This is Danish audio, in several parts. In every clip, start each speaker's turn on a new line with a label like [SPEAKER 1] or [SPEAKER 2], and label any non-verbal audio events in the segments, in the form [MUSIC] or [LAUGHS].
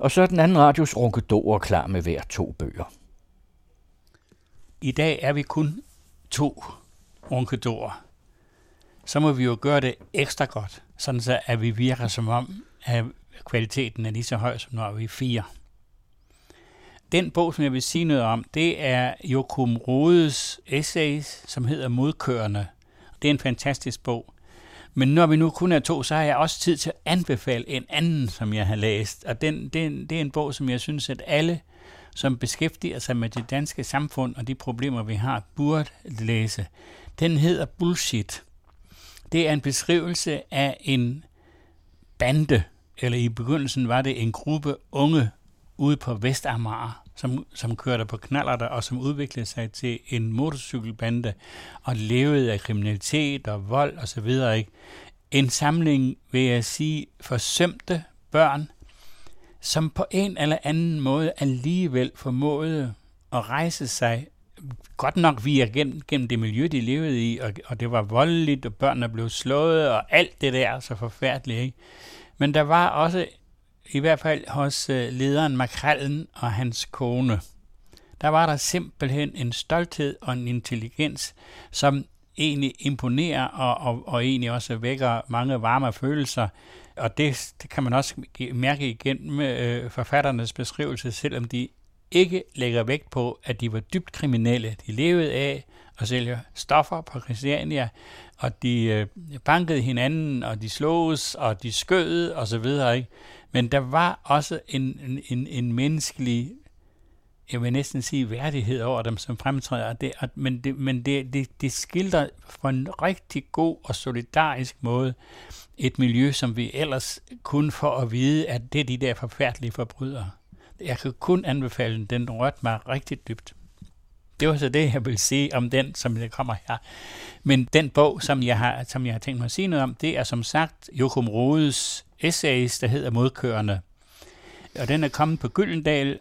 [SPEAKER 1] Og så er den anden radios ronkedor klar med hver to bøger.
[SPEAKER 2] I dag er vi kun to ronkedorer. Så må vi jo gøre det ekstra godt, sådan så at vi virker som om, at kvaliteten er lige så høj, som når vi er fire. Den bog, som jeg vil sige noget om, det er Jokum Rodes essays, som hedder Modkørende. Det er en fantastisk bog. Men når vi nu kun er to, så har jeg også tid til at anbefale en anden, som jeg har læst. Og den, den, det er en bog, som jeg synes, at alle, som beskæftiger sig med det danske samfund og de problemer, vi har, burde læse. Den hedder Bullshit. Det er en beskrivelse af en bande, eller i begyndelsen var det en gruppe unge ude på Vestamager, som, som kørte på knallerter og som udviklede sig til en motorcykelbande og levede af kriminalitet og vold osv. Og så videre, ikke? En samling, vil jeg sige, forsømte børn, som på en eller anden måde alligevel formåede at rejse sig godt nok via gennem, gennem det miljø, de levede i, og, og det var voldeligt, og børnene blev slået, og alt det der så forfærdeligt. Ikke? Men der var også i hvert fald hos øh, lederen Makrallen og hans kone, der var der simpelthen en stolthed og en intelligens, som egentlig imponerer og, og, og egentlig også vækker mange varme følelser. Og det, det kan man også mærke igen med øh, forfatternes beskrivelse, selvom de ikke lægger vægt på, at de var dybt kriminelle. De levede af og sælge stoffer på Christiania, og de øh, bankede hinanden, og de sloges, og de skød, og så videre. Ikke? Men der var også en, en, en menneskelig, jeg vil næsten sige værdighed over dem, som fremtræder. Det, men det, men det, det, det skildrer på en rigtig god og solidarisk måde et miljø, som vi ellers kun får at vide, at det er de der forfærdelige forbrydere. Jeg kan kun anbefale den. Den rørte mig rigtig dybt. Det var så det, jeg vil sige om den, som jeg kommer her. Men den bog, som jeg har, som jeg har tænkt mig at sige noget om, det er som sagt Jokum Rodes essays, der hedder Modkørende. Og den er kommet på Gyldendal.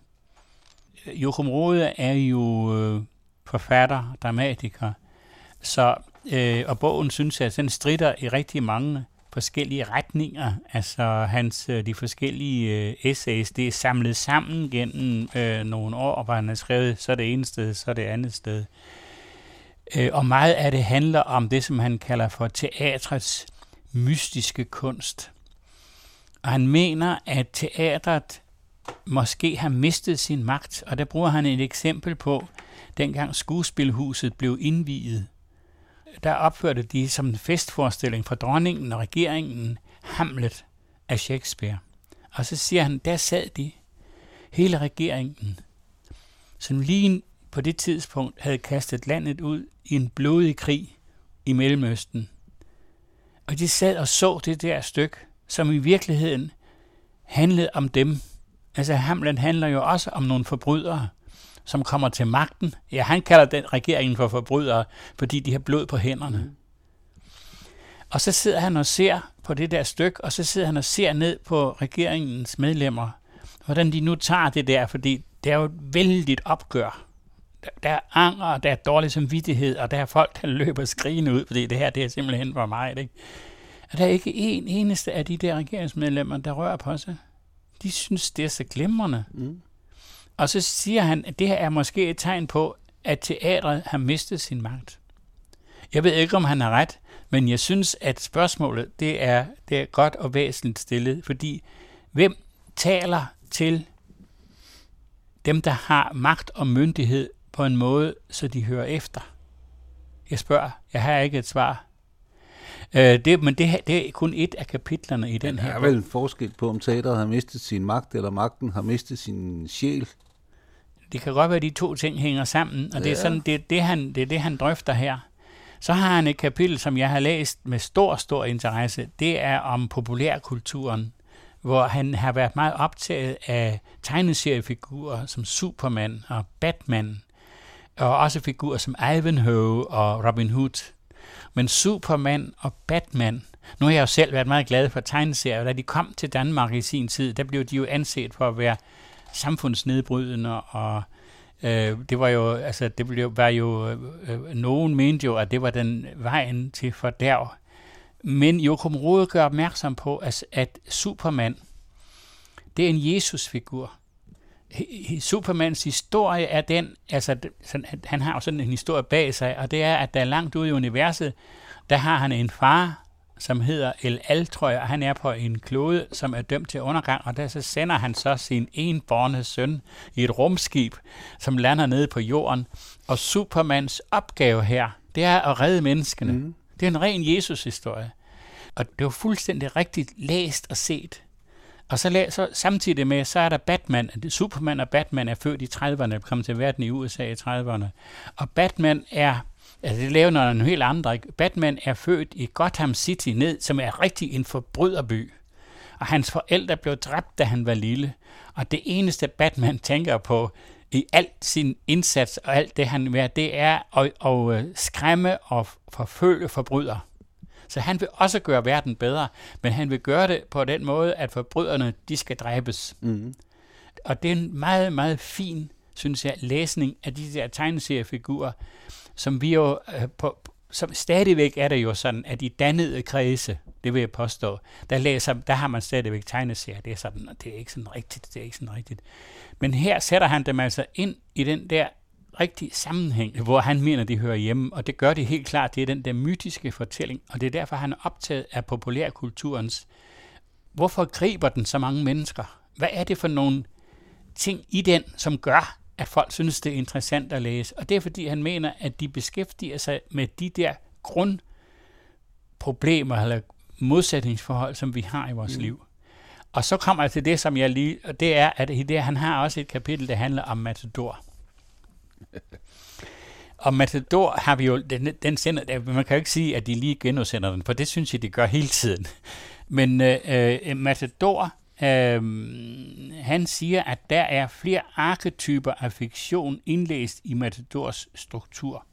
[SPEAKER 2] Jokum Rode er jo øh, forfatter, dramatiker, så, øh, og bogen synes jeg, at den strider i rigtig mange forskellige retninger. Altså hans, øh, de forskellige øh, essays, det er samlet sammen gennem øh, nogle år, hvor han har skrevet, så det ene sted, så det andet sted. Øh, og meget af det handler om det, som han kalder for teatrets mystiske kunst. Og han mener, at teatret måske har mistet sin magt, og der bruger han et eksempel på, dengang skuespilhuset blev indviet. Der opførte de som en festforestilling for dronningen og regeringen Hamlet af Shakespeare. Og så siger han, der sad de, hele regeringen, som lige på det tidspunkt havde kastet landet ud i en blodig krig i Mellemøsten. Og de sad og så det der stykke, som i virkeligheden handlede om dem. Altså Hamlet handler jo også om nogle forbrydere, som kommer til magten. Ja, han kalder den regeringen for forbrydere, fordi de har blod på hænderne. Mm. Og så sidder han og ser på det der stykke, og så sidder han og ser ned på regeringens medlemmer, hvordan de nu tager det der, fordi det er jo et vældigt opgør. Der er anger, der er dårlig samvittighed, og der er folk, der løber skrigende ud, fordi det her det er simpelthen for mig. Ikke? Og der er ikke en eneste af de der regeringsmedlemmer, der rører på sig. De synes, det er så glimrende. Mm. Og så siger han, at det her er måske et tegn på, at teatret har mistet sin magt. Jeg ved ikke, om han har ret, men jeg synes, at spørgsmålet det er, det er godt og væsentligt stillet, fordi hvem taler til dem, der har magt og myndighed på en måde, så de hører efter? Jeg spørger, jeg har ikke et svar. Øh, det, men det, det er kun et af kapitlerne i den her
[SPEAKER 3] Der er vel en forskel på, om teateret har mistet sin magt, eller magten har mistet sin sjæl.
[SPEAKER 2] Det kan godt være, at de to ting hænger sammen, og det, er sådan, det, det, han, det er det, han drøfter her. Så har han et kapitel, som jeg har læst med stor, stor interesse. Det er om populærkulturen, hvor han har været meget optaget af tegneseriefigurer som Superman og Batman, og også figurer som Ivanhoe og Robin Hood. Men Superman og Batman, nu har jeg jo selv været meget glad for tegneserier, da de kom til Danmark i sin tid, der blev de jo anset for at være samfundsnedbrydende, og øh, det var jo, altså det blev, var jo, øh, nogen mente jo, at det var den vejen til fordærv. Men Jokum Rode gør opmærksom på, at, at Superman, det er en Jesus-figur. Supermans historie er den, altså sådan, han har jo sådan en historie bag sig, og det er, at der langt ude i universet, der har han en far, som hedder El Al, tror jeg, og han er på en klode, som er dømt til undergang, og der så sender han så sin enborne søn i et rumskib, som lander nede på jorden. Og Supermans opgave her, det er at redde menneskene. Mm. Det er en ren Jesus-historie. Og det var fuldstændig rigtigt læst og set. Og så, så samtidig med, så er der Batman. Superman og Batman er født i 30'erne, kom til verden i USA i 30'erne. Og Batman er Altså, det laver noget helt andre. Ikke? Batman er født i Gotham City ned, som er rigtig en forbryderby. Og hans forældre blev dræbt, da han var lille. Og det eneste Batman tænker på i alt sin indsats og alt det, han vil, det er at, at øh, skræmme og forfølge forbrydere. Så han vil også gøre verden bedre, men han vil gøre det på den måde, at forbryderne, de skal dræbes. Mm. Og det er en meget, meget fin, synes jeg, læsning af de der tegneseriefigurer, som vi jo øh, på, som stadigvæk er det jo sådan, at i dannede kredse, det vil jeg påstå, der, læser, der har man stadigvæk tegneserier, det er sådan, det er ikke sådan rigtigt, det er ikke sådan rigtigt. Men her sætter han dem altså ind i den der rigtige sammenhæng, hvor han mener, de hører hjemme, og det gør det helt klart, det er den der mytiske fortælling, og det er derfor, han er optaget af populærkulturens. Hvorfor griber den så mange mennesker? Hvad er det for nogle ting i den, som gør, at folk synes, det er interessant at læse. Og det er, fordi han mener, at de beskæftiger sig med de der grundproblemer eller modsætningsforhold, som vi har i vores mm. liv. Og så kommer jeg til det, som jeg lige, og det er, at i det, han har også et kapitel, der handler om Matador. [LAUGHS] Og Matador har vi jo, den, den sender, man kan jo ikke sige, at de lige genudsender den, for det synes jeg, de gør hele tiden. Men øh, øh Matador Øhm, han siger, at der er flere arketyper af fiktion indlæst i Matadors struktur.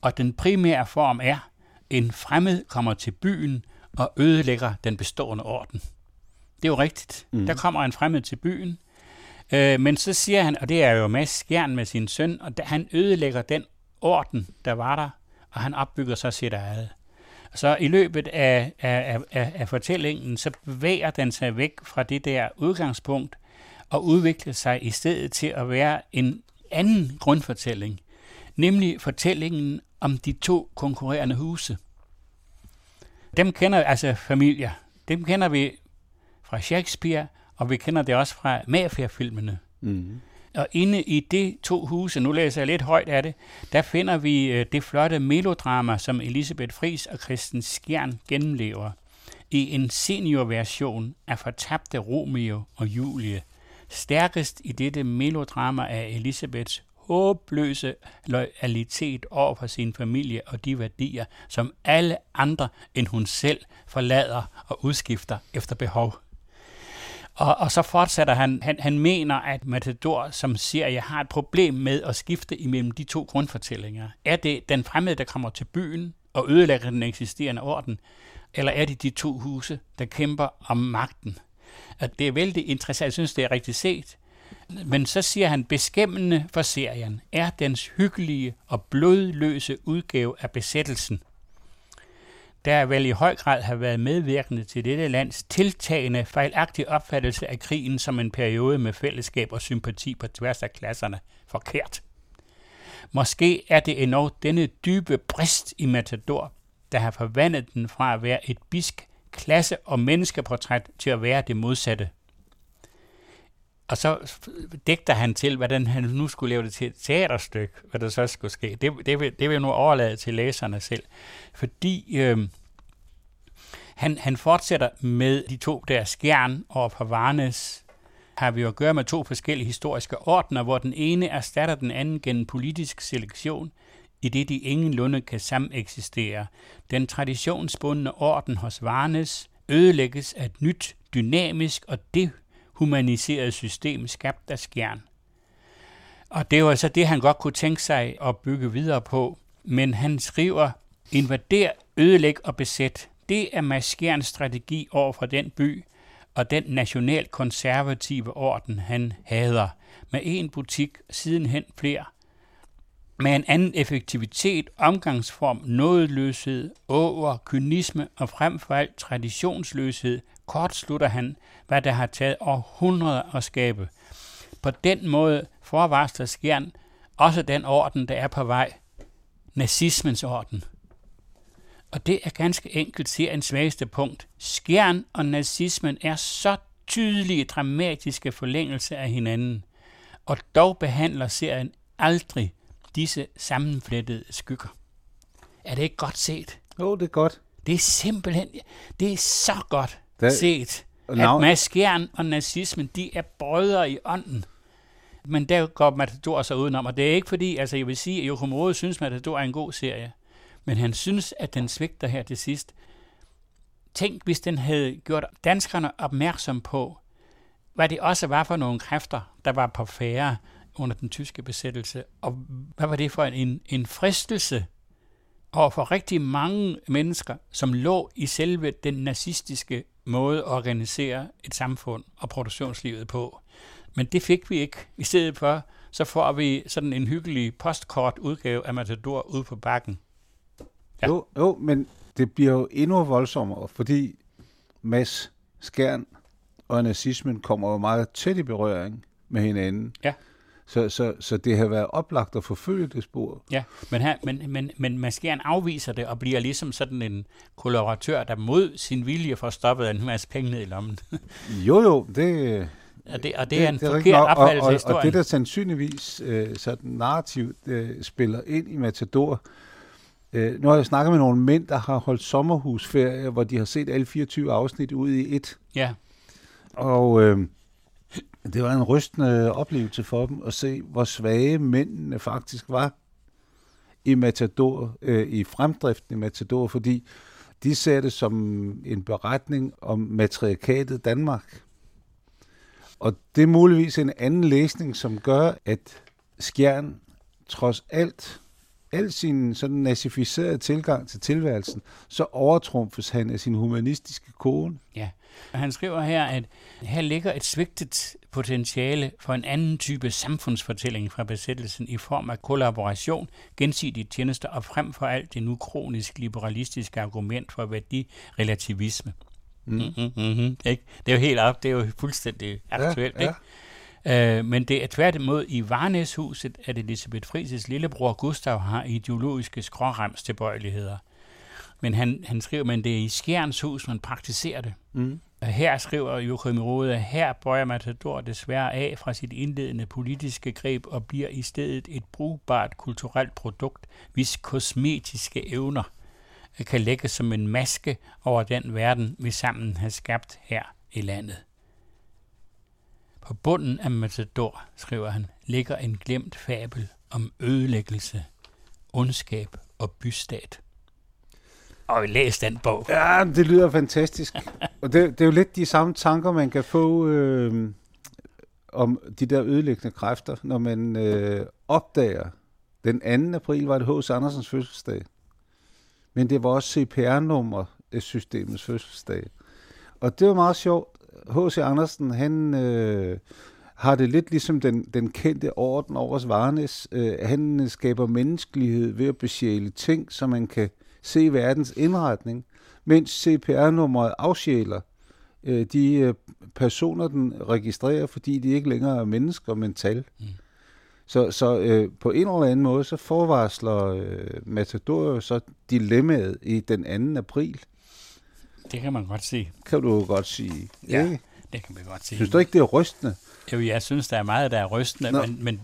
[SPEAKER 2] Og den primære form er, en fremmed kommer til byen og ødelægger den bestående orden. Det er jo rigtigt. Mm. Der kommer en fremmed til byen, øh, men så siger han, og det er jo Mads Skjern med sin søn, og han ødelægger den orden, der var der, og han opbygger så sit eget. Så i løbet af, af, af, af fortællingen, så bevæger den sig væk fra det der udgangspunkt og udvikler sig i stedet til at være en anden grundfortælling, nemlig fortællingen om de to konkurrerende huse. Dem kender altså familier. Dem kender vi fra Shakespeare, og vi kender det også fra mafia-filmene. Mm. Og inde i de to huse, nu læser jeg lidt højt af det, der finder vi øh, det flotte melodrama, som Elisabeth Fris og Christian Skjern gennemlever i en seniorversion af Fortabte Romeo og Julie. Stærkest i dette melodrama er Elisabeths håbløse loyalitet over for sin familie og de værdier, som alle andre end hun selv forlader og udskifter efter behov. Og, og så fortsætter han, han, han mener, at Matador som serie har et problem med at skifte imellem de to grundfortællinger. Er det den fremmede, der kommer til byen og ødelægger den eksisterende orden, eller er det de to huse, der kæmper om magten? At det er vældig interessant, jeg synes, det er rigtig set. Men så siger han, beskæmmende for serien er dens hyggelige og blodløse udgave af besættelsen der vel i høj grad har været medvirkende til dette lands tiltagende fejlagtige opfattelse af krigen som en periode med fællesskab og sympati på tværs af klasserne forkert. Måske er det endnu denne dybe brist i Matador, der har forvandlet den fra at være et bisk klasse- og menneskeportræt til at være det modsatte. Og så digter han til, hvordan han nu skulle lave det til et teaterstykke, hvad der så skulle ske. Det, det, vil, det vil jeg nu overlade til læserne selv. Fordi øh, han, han fortsætter med de to der skjern og på Varnes har vi at gøre med to forskellige historiske ordner, hvor den ene erstatter den anden gennem politisk selektion, i det de ingenlunde kan sameksistere. Den traditionsbundne orden hos Varnes ødelægges af et nyt, dynamisk og det humaniseret system skabt af skjern. Og det var så altså det, han godt kunne tænke sig at bygge videre på. Men han skriver, invader, ødelæg og besæt. Det er Maskjerns strategi over for den by og den nationalkonservative orden, han hader. Med en butik, sidenhen flere. Med en anden effektivitet, omgangsform, nådeløshed, over, kynisme og frem for alt traditionsløshed kortslutter han, hvad der har taget århundreder at skabe. På den måde forvarsler Skjern også den orden, der er på vej. Nazismens orden. Og det er ganske enkelt seriens svageste punkt. Skjern og nazismen er så tydelige dramatiske forlængelse af hinanden, og dog behandler serien aldrig disse sammenflettede skygger. Er det ikke godt set?
[SPEAKER 3] Jo, det er godt.
[SPEAKER 2] Det er simpelthen, det er så godt
[SPEAKER 3] Der-
[SPEAKER 2] set, at
[SPEAKER 3] navn-
[SPEAKER 2] Mads Skjern og nazismen, de er brødre i ånden. Men der går Matador så udenom, og det er ikke fordi, altså jeg vil sige, at Joachim Rode synes, Matador er en god serie, men han synes, at den svigter her til sidst. Tænk, hvis den havde gjort danskerne opmærksom på, hvad det også var for nogle kræfter, der var på færre under den tyske besættelse, og hvad var det for en, en fristelse over for rigtig mange mennesker, som lå i selve den nazistiske måde at organisere et samfund og produktionslivet på. Men det fik vi ikke. I stedet for, så får vi sådan en hyggelig postkort udgave af Matador ude på bakken. Ja.
[SPEAKER 3] Jo, jo, men det bliver jo endnu voldsommere, fordi Mads Skjern og nazismen kommer jo meget tæt i berøring med hinanden.
[SPEAKER 2] Ja.
[SPEAKER 3] Så, så, så det har været oplagt at forfølge det spor.
[SPEAKER 2] Ja, men, her, men, men, men Maskeren afviser det og bliver ligesom sådan en koloratør, der mod sin vilje får stoppet en masse penge ned i lommen. [LAUGHS]
[SPEAKER 3] Jo, jo, det,
[SPEAKER 2] og, det, og det, er en
[SPEAKER 3] rigtigt
[SPEAKER 2] forkert
[SPEAKER 3] nok.
[SPEAKER 2] opfattelse
[SPEAKER 3] og,
[SPEAKER 2] af historien.
[SPEAKER 3] og det, der sandsynligvis øh, sådan narrativt øh, spiller ind i Matador, øh, nu har jeg snakket med nogle mænd, der har holdt sommerhusferie, hvor de har set alle 24 afsnit ud i et.
[SPEAKER 2] Ja,
[SPEAKER 3] Og øh, det var en rystende oplevelse for dem at se, hvor svage mændene faktisk var i Matador, øh, i fremdriften i Matador, fordi de ser det som en beretning om matriarkatet Danmark. Og det er muligvis en anden læsning, som gør, at Skjern trods alt, al sin sådan nazificerede tilgang til tilværelsen, så overtrumfes han af sin humanistiske kone.
[SPEAKER 2] ja. Han skriver her, at her ligger et svigtet potentiale for en anden type samfundsfortælling fra besættelsen i form af kollaboration, gensidige tjenester og frem for alt det nu kronisk liberalistiske argument for værdirelativisme.
[SPEAKER 3] Mm.
[SPEAKER 2] Mm-hmm, mm-hmm, ikke? Det er jo helt op, det er jo fuldstændig aktuelt.
[SPEAKER 3] ja.
[SPEAKER 2] Ikke? Øh, men det er tværtimod i Varnæshuset, at Elisabeth Frises lillebror Gustav har ideologiske skråremstilbøjeligheder. Men han, han skriver, men det er i Skjerns hus, man praktiserer det.
[SPEAKER 3] Mm.
[SPEAKER 2] Her skriver Joachim Rode, at her bøjer Matador desværre af fra sit indledende politiske greb og bliver i stedet et brugbart kulturelt produkt, hvis kosmetiske evner kan lægges som en maske over den verden, vi sammen har skabt her i landet. På bunden af Matador, skriver han, ligger en glemt fabel om ødelæggelse, ondskab og bystat. Og læs den bog.
[SPEAKER 3] Ja, det lyder fantastisk. Og det, det er jo lidt de samme tanker, man kan få øh, om de der ødelæggende kræfter, når man øh, opdager, den 2. april var det H.C. Andersens fødselsdag. Men det var også CPR-nummer-systemets fødselsdag. Og det var meget sjovt. H.C. Andersen, han øh, har det lidt ligesom den, den kendte orden over Varnes. Øh, han skaber menneskelighed ved at besjæle ting, så man kan se verdens indretning, mens CPR-nummeret afsjæler øh, de øh, personer, den registrerer, fordi de ikke længere er mennesker, men tal.
[SPEAKER 2] Mm.
[SPEAKER 3] Så, så øh, på en eller anden måde, så forvarsler øh, Matador jo så dilemmaet i den 2. april,
[SPEAKER 2] Det kan man godt sige.
[SPEAKER 3] kan du godt sige.
[SPEAKER 2] Ja.
[SPEAKER 3] Ikke?
[SPEAKER 2] Det kan man godt sige.
[SPEAKER 3] Synes du ikke, det er rystende?
[SPEAKER 2] Jo, jeg synes, der er meget, der er rystende,
[SPEAKER 3] Nå.
[SPEAKER 2] men, men,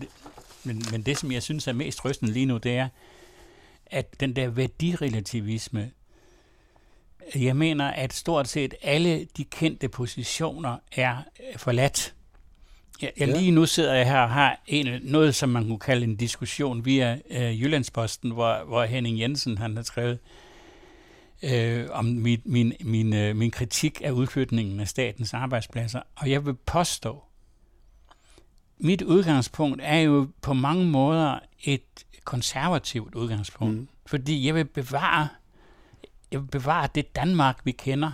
[SPEAKER 2] men, men det, som jeg synes er mest rystende lige nu, det er, at den der værdirelativisme, jeg mener, at stort set alle de kendte positioner er øh, forladt. Jeg, jeg
[SPEAKER 3] Ja.
[SPEAKER 2] lige nu sidder jeg her og har en, noget, som man kunne kalde en diskussion via øh, Jyllandsposten, hvor, hvor Henning Jensen han har skrevet øh, om min, min, min, øh, min kritik af udflytningen af statens arbejdspladser. Og jeg vil påstå, mit udgangspunkt er jo på mange måder et konservativt udgangspunkt.
[SPEAKER 3] Mm.
[SPEAKER 2] Mm. Fordi jeg vil bevare jeg vil bevare det Danmark, vi kender.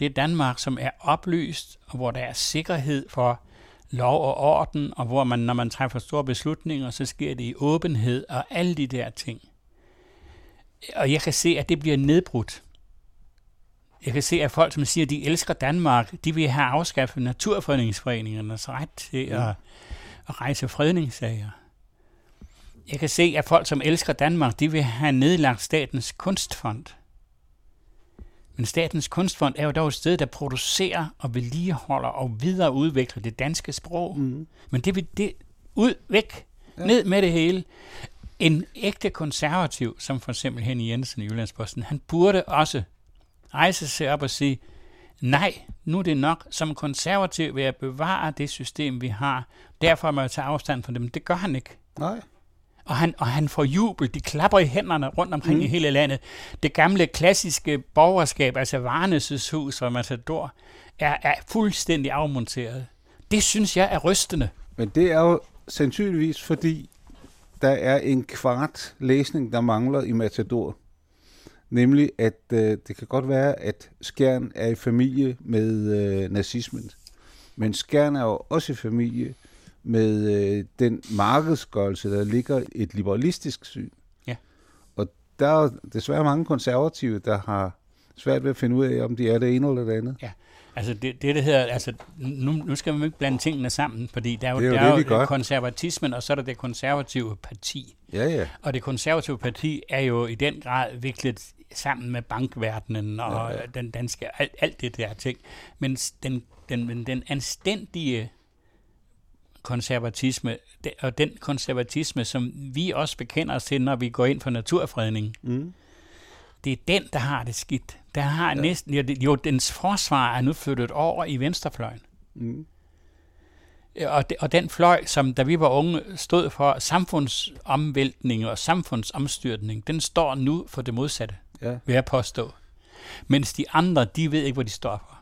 [SPEAKER 2] Det Danmark, som er oplyst, og hvor der er sikkerhed for lov og orden, og hvor man, når man træffer store beslutninger, så sker det i åbenhed og alle de der ting. Og jeg kan se, at det bliver nedbrudt. Jeg kan se, at folk, som siger, at de elsker Danmark, de vil have afskaffet naturfredningsforeningernes ret til
[SPEAKER 3] Ja.
[SPEAKER 2] at, at rejse fredningssager. Jeg kan se, at folk, som elsker Danmark, de vil have nedlagt Statens Kunstfond. Men Statens Kunstfond er jo dog et sted, der producerer og vedligeholder og videreudvikler det danske sprog.
[SPEAKER 3] Mm.
[SPEAKER 2] Men det vil det ud, væk,
[SPEAKER 3] Ja.
[SPEAKER 2] ned med det hele. En ægte konservativ, som for eksempel Henny Jensen i Jyllandsposten, han burde også rejse sig op og sige, nej, nu er det nok. Som konservativ vil jeg bevare det system, vi har. Derfor må jeg tage afstand fra dem. Det gør han ikke.
[SPEAKER 3] Nej.
[SPEAKER 2] Og han, og han får jubel, de klapper i hænderne rundt omkring
[SPEAKER 3] Mm.
[SPEAKER 2] i hele landet. Det gamle klassiske borgerskab, altså Varnes' hus og Matador, er, er fuldstændig afmonteret. Det synes jeg er rystende.
[SPEAKER 3] Men det er jo sandsynligvis, fordi der er en kvart læsning, der mangler i Matador. Nemlig, at øh, det kan godt være, at Skjern er i familie med øh, nazismen. Men Skjern er jo også i familie med øh, den markedsgørelse, der ligger et liberalistisk syn.
[SPEAKER 2] Ja.
[SPEAKER 3] Og der er desværre mange konservative, der har svært ved at finde ud af, om de er det ene eller det andet.
[SPEAKER 2] Altså det, det, der hedder, altså nu, nu skal man jo ikke blande tingene sammen, fordi der er jo,
[SPEAKER 3] Det er jo
[SPEAKER 2] der
[SPEAKER 3] det,
[SPEAKER 2] er jo konservatismen, og så er der det konservative parti.
[SPEAKER 3] Ja, ja.
[SPEAKER 2] Og det konservative parti er jo i den grad viklet sammen med bankverdenen og
[SPEAKER 3] Ja,
[SPEAKER 2] ja,
[SPEAKER 3] ja.
[SPEAKER 2] ja. den danske, alt, alt det der ting. Men den, den, den anstændige konservatisme, og den konservatisme, som vi også bekender os til, når vi går ind for naturfredning,
[SPEAKER 3] Mm.
[SPEAKER 2] det er den, der har det skidt. Der har
[SPEAKER 3] Ja.
[SPEAKER 2] næsten, jo, dens forsvar er nu flyttet over i venstrefløjen.
[SPEAKER 3] Mm.
[SPEAKER 2] Og, de, og den fløj, som da vi var unge stod for samfundsomvæltning og samfundsomstyrtning, den står nu for det modsatte,
[SPEAKER 3] Ja.
[SPEAKER 2] vil jeg påstå. Mens de andre, de ved ikke, hvad de står for.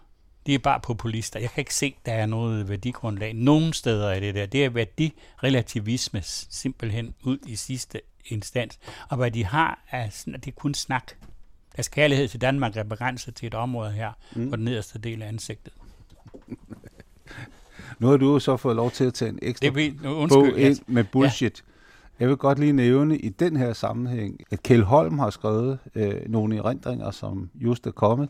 [SPEAKER 2] De er bare populister. Jeg kan ikke se, der er noget værdigrundlag nogen steder i det der. Det er værdirelativisme simpelthen ud i sidste instans. Og hvad de har, er, det er kun snak. Deres kærlighed til Danmark er begrænset til et område her,
[SPEAKER 3] Mm.
[SPEAKER 2] på den nederste del af ansigtet. [LAUGHS]
[SPEAKER 3] Nu har du jo så fået lov til at tage en ekstra
[SPEAKER 2] Det vil, nu,
[SPEAKER 3] bog
[SPEAKER 2] undskyld,
[SPEAKER 3] ind med bullshit. Jeg vil godt lige nævne i den her sammenhæng, at Kjeld Holm har skrevet øh, nogle erindringer, som just er kommet,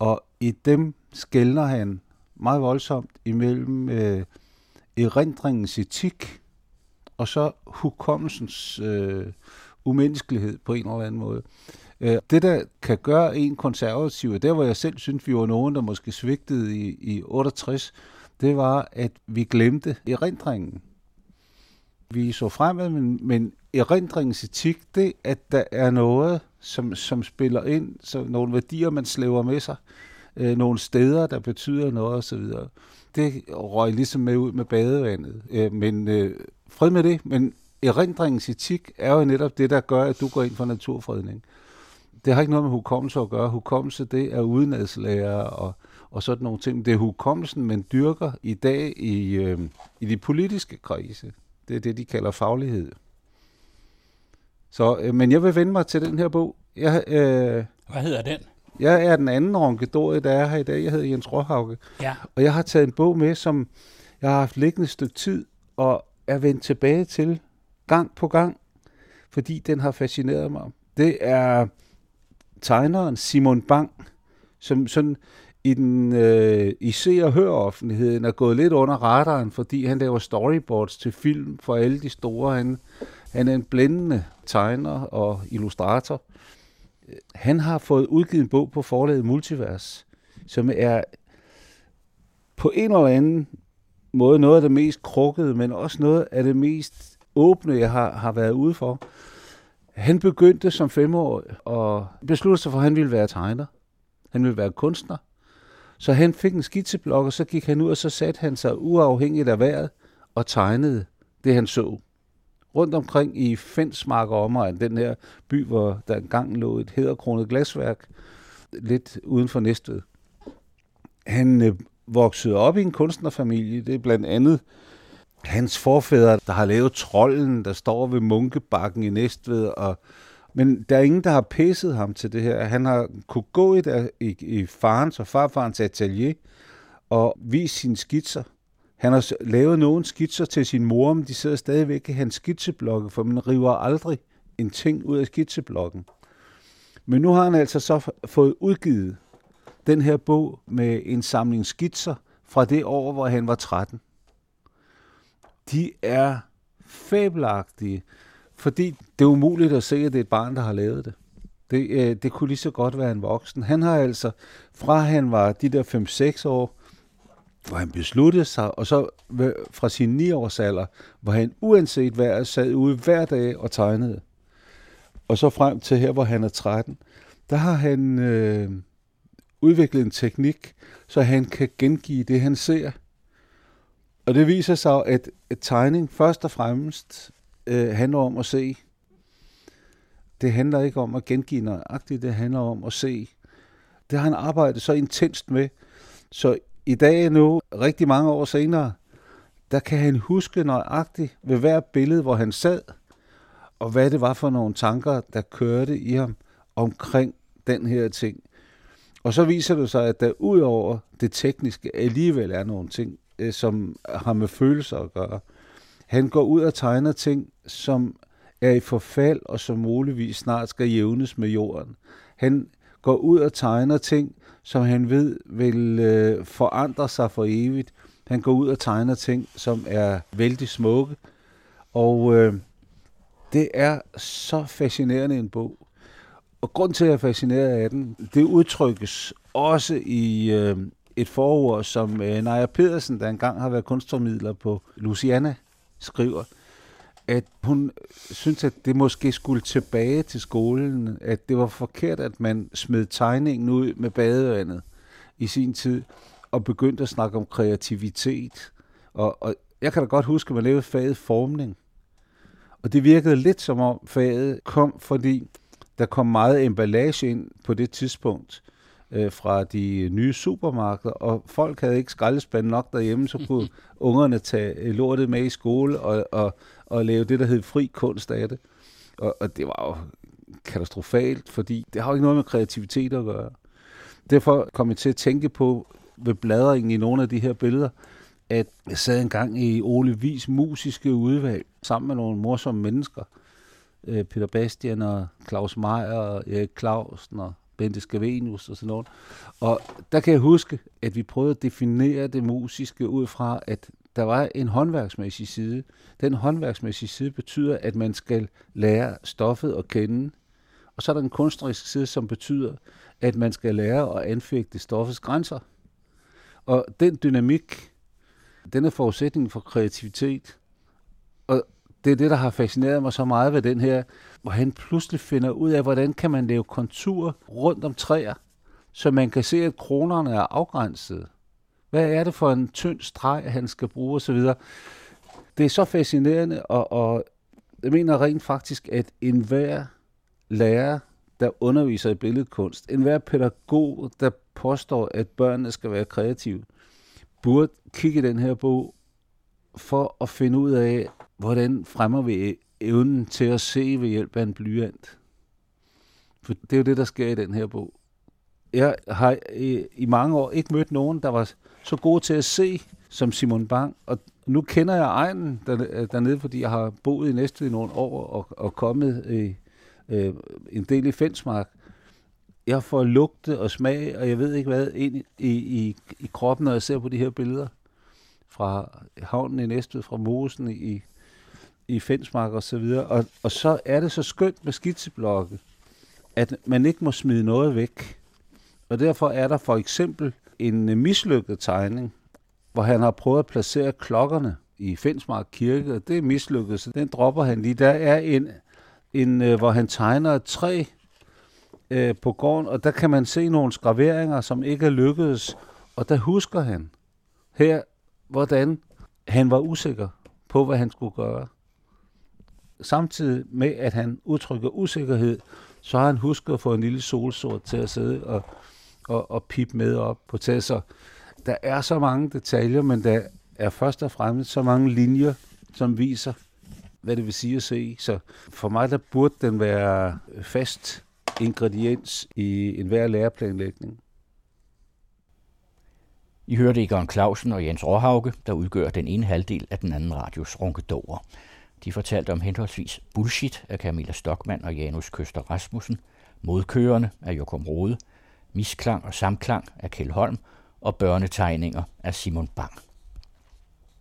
[SPEAKER 3] og i dem skældner han meget voldsomt imellem øh, erindringens etik og så hukommelsens øh, umenneskelighed på en eller anden måde. Øh, det, der kan gøre en konservativ, og der hvor jeg selv synes, vi var nogen, der måske svigtede i, i 68, det var, at vi glemte erindringen. Vi så fremad, men, men erindringens etik, det at der er noget, som, som spiller ind, så nogle værdier, man slæver med sig, øh, nogle steder, der betyder noget osv. Det røg ligesom med ud med badevandet. Øh, men øh, fred med det, men erindringens etik er jo netop det, der gør, at du går ind for naturfredning. Det har ikke noget med hukommelse at gøre. Hukommelse, det er udenadslærer og, og sådan nogle ting. Det er hukommelsen, man dyrker i dag i, øh, i de politiske krise. Det er det, de kalder faglighed. Så, øh, men jeg vil vende mig til den her bog. Jeg, øh,
[SPEAKER 2] Hvad hedder den?
[SPEAKER 3] jeg er den anden ronkedorie, der er her i dag. Jeg hedder Jens Råhauke.
[SPEAKER 2] Ja.
[SPEAKER 3] Og jeg har taget en bog med, som jeg har haft liggende et stykke tid, og er vendt tilbage til gang på gang, fordi den har fascineret mig. Det er tegneren Simon Bang, som sådan i den øh, i se- og hør-offentligheden er gået lidt under radaren, fordi han laver storyboards til film for alle de store. Han, han er en blændende tegner og illustrator. Han har fået udgivet en bog på forlaget Multivers, som er på en eller anden måde noget af det mest krukkede, men også noget af det mest åbne, jeg har, har været ude for. Han begyndte som femårig og besluttede sig for, at han ville være tegner. Han ville være kunstner. Så han fik en skitseblok, og så gik han ud, og så satte han sig uafhængigt af vejret og tegnede det, han så. Rundt omkring i Fensmark og omegn, den her by, hvor der engang lå et hederkronet glasværk, lidt uden for Næstved. Han øh, voksede op i en kunstnerfamilie. Det er blandt andet hans forfædre, der har lavet trolden, der står ved Munkebakken i Næstved. Og, men der er ingen, der har pisset ham til det her. Han har kunne gå i, der, i, i farens og farfarens atelier og vise sine skitser. Han har lavet nogle skitser til sin mor, men de sidder stadigvæk i hans skitseblokke, for man river aldrig en ting ud af skitseblokken. Men nu har han altså så fået udgivet den her bog med en samling skitser fra det år, hvor han var 13. De er fabelagtige, fordi det er umuligt at se, at det er et barn, der har lavet det. Det, øh, det kunne lige så godt være en voksen. Han har altså, fra han var de der 5-6 år, hvor han besluttede sig, og så fra sin 9 års alder, hvor han uanset hvad sad ude hver dag og tegnede. Og så frem til her, hvor han er 13, der har han øh, udviklet en teknik, så han kan gengive det, han ser. Og det viser sig, at, at tegning først og fremmest øh, handler om at se. Det handler ikke om at gengive nøjagtigt, det handler om at se. Det har han arbejdet så intenst med, så i dag nu, rigtig mange år senere, der kan han huske nøjagtigt ved hver billede, hvor han sad, og hvad det var for nogle tanker, der kørte i ham omkring den her ting. Og så viser det sig, at der ud over det tekniske alligevel er nogle ting, øh, som har med følelser at gøre. Han går ud og tegner ting, som er i forfald, og som muligvis snart skal jævnes med jorden. Han går ud og tegner ting, som han ved vil øh, forandre sig for evigt. Han går ud og tegner ting, som er vældig smukke. Og øh, det er så fascinerende en bog. Og grund til, at jeg er fascineret af den, det udtrykkes også i øh, et forord, som øh, Naja Pedersen, der engang har været kunstformidler på Luciana, skriver, at hun synes, at det måske skulle tilbage til skolen, at det var forkert, at man smed tegningen ud med badevandet i sin tid, og begyndte at snakke om kreativitet. Og, og jeg kan da godt huske, at man lavede faget formning. Og det virkede lidt som om faget kom, fordi der kom meget emballage ind på det tidspunkt øh, fra de nye supermarkeder, og folk havde ikke skraldespand nok derhjemme, så kunne [LAUGHS] ungerne tage øh, lortet med i skole og, og, og lave det, der hed fri kunst af det. Og, og det var jo katastrofalt, fordi det har jo ikke noget med kreativitet at gøre. Derfor kom jeg til at tænke på ved bladringen i nogle af de her billeder, at jeg sad engang i Ole Vis musiske udvalg sammen med nogle morsomme mennesker. Øh, Peter Bastian og Claus Meier og Erik Clausen og Bente Scavenius og sådan noget. Og der kan jeg huske, at vi prøvede at definere det musiske ud fra, at der var en håndværksmæssig side. Den håndværksmæssige side betyder, at man skal lære stoffet at kende. Og så er der en kunstnerisk side, som betyder, at man skal lære at anfægte stoffets grænser. Og den dynamik, den er forudsætningen for kreativitet. Og det er det, der har fascineret mig så meget ved den her, hvor han pludselig finder ud af, hvordan kan man lave kontur rundt om træer, så man kan se, at kronerne er afgrænset. Hvad er det for en tynd streg, han skal bruge osv.? Det er så fascinerende, og, og jeg mener rent faktisk, at enhver lærer, der underviser i billedkunst, enhver pædagog, der påstår, at børnene skal være kreative, burde kigge i den her bog for at finde ud af, hvordan fremmer vi evnen til at se ved hjælp af en blyant. For det er jo det, der sker i den her bog. Jeg har i, i mange år ikke mødt nogen, der var så god til at se som Simon Bang, og nu kender jeg egen der, dernede, fordi jeg har boet i Næstved i nogle år og, og kommet i, øh, en del i Fensmark. Jeg får lugte og smag, og jeg ved ikke hvad, ind i, i, i kroppen, når jeg ser på de her billeder fra havnen i Næstved, fra mosen i, i Fensmark og så videre. Og, og så er det så skønt med skitseblokke, at man ikke må smide noget væk. Og derfor er der for eksempel en mislykket tegning, hvor han har prøvet at placere klokkerne i Fensmark Kirke, og det er mislykket, så den dropper han lige. Der er en, en øh, hvor han tegner et træ øh, på gården, og der kan man se nogle skraveringer, som ikke er lykkedes, og der husker han her, hvordan han var usikker på, hvad han skulle gøre. Samtidig med, at han udtrykker usikkerhed, så har han husket at få en lille solsort til at sidde og og, og pipe med op på taget. Så der er så mange detaljer, men der er først og fremmest så mange linjer, som viser, hvad det vil sige at se. Så for mig, der burde den være fast ingrediens i enhver læreplanlægning.
[SPEAKER 1] I hørte Egon Clausen og Jens Råhauke, der udgør den ene halvdel af den anden radios runkedover. De fortalte om henholdsvis Bullshit af Camilla Stockmann og Janus Køster Rasmussen, Modkørende af Jokum Rode, Misklang og samklang af Kjeld Holm og børnetegninger af Simon Bang.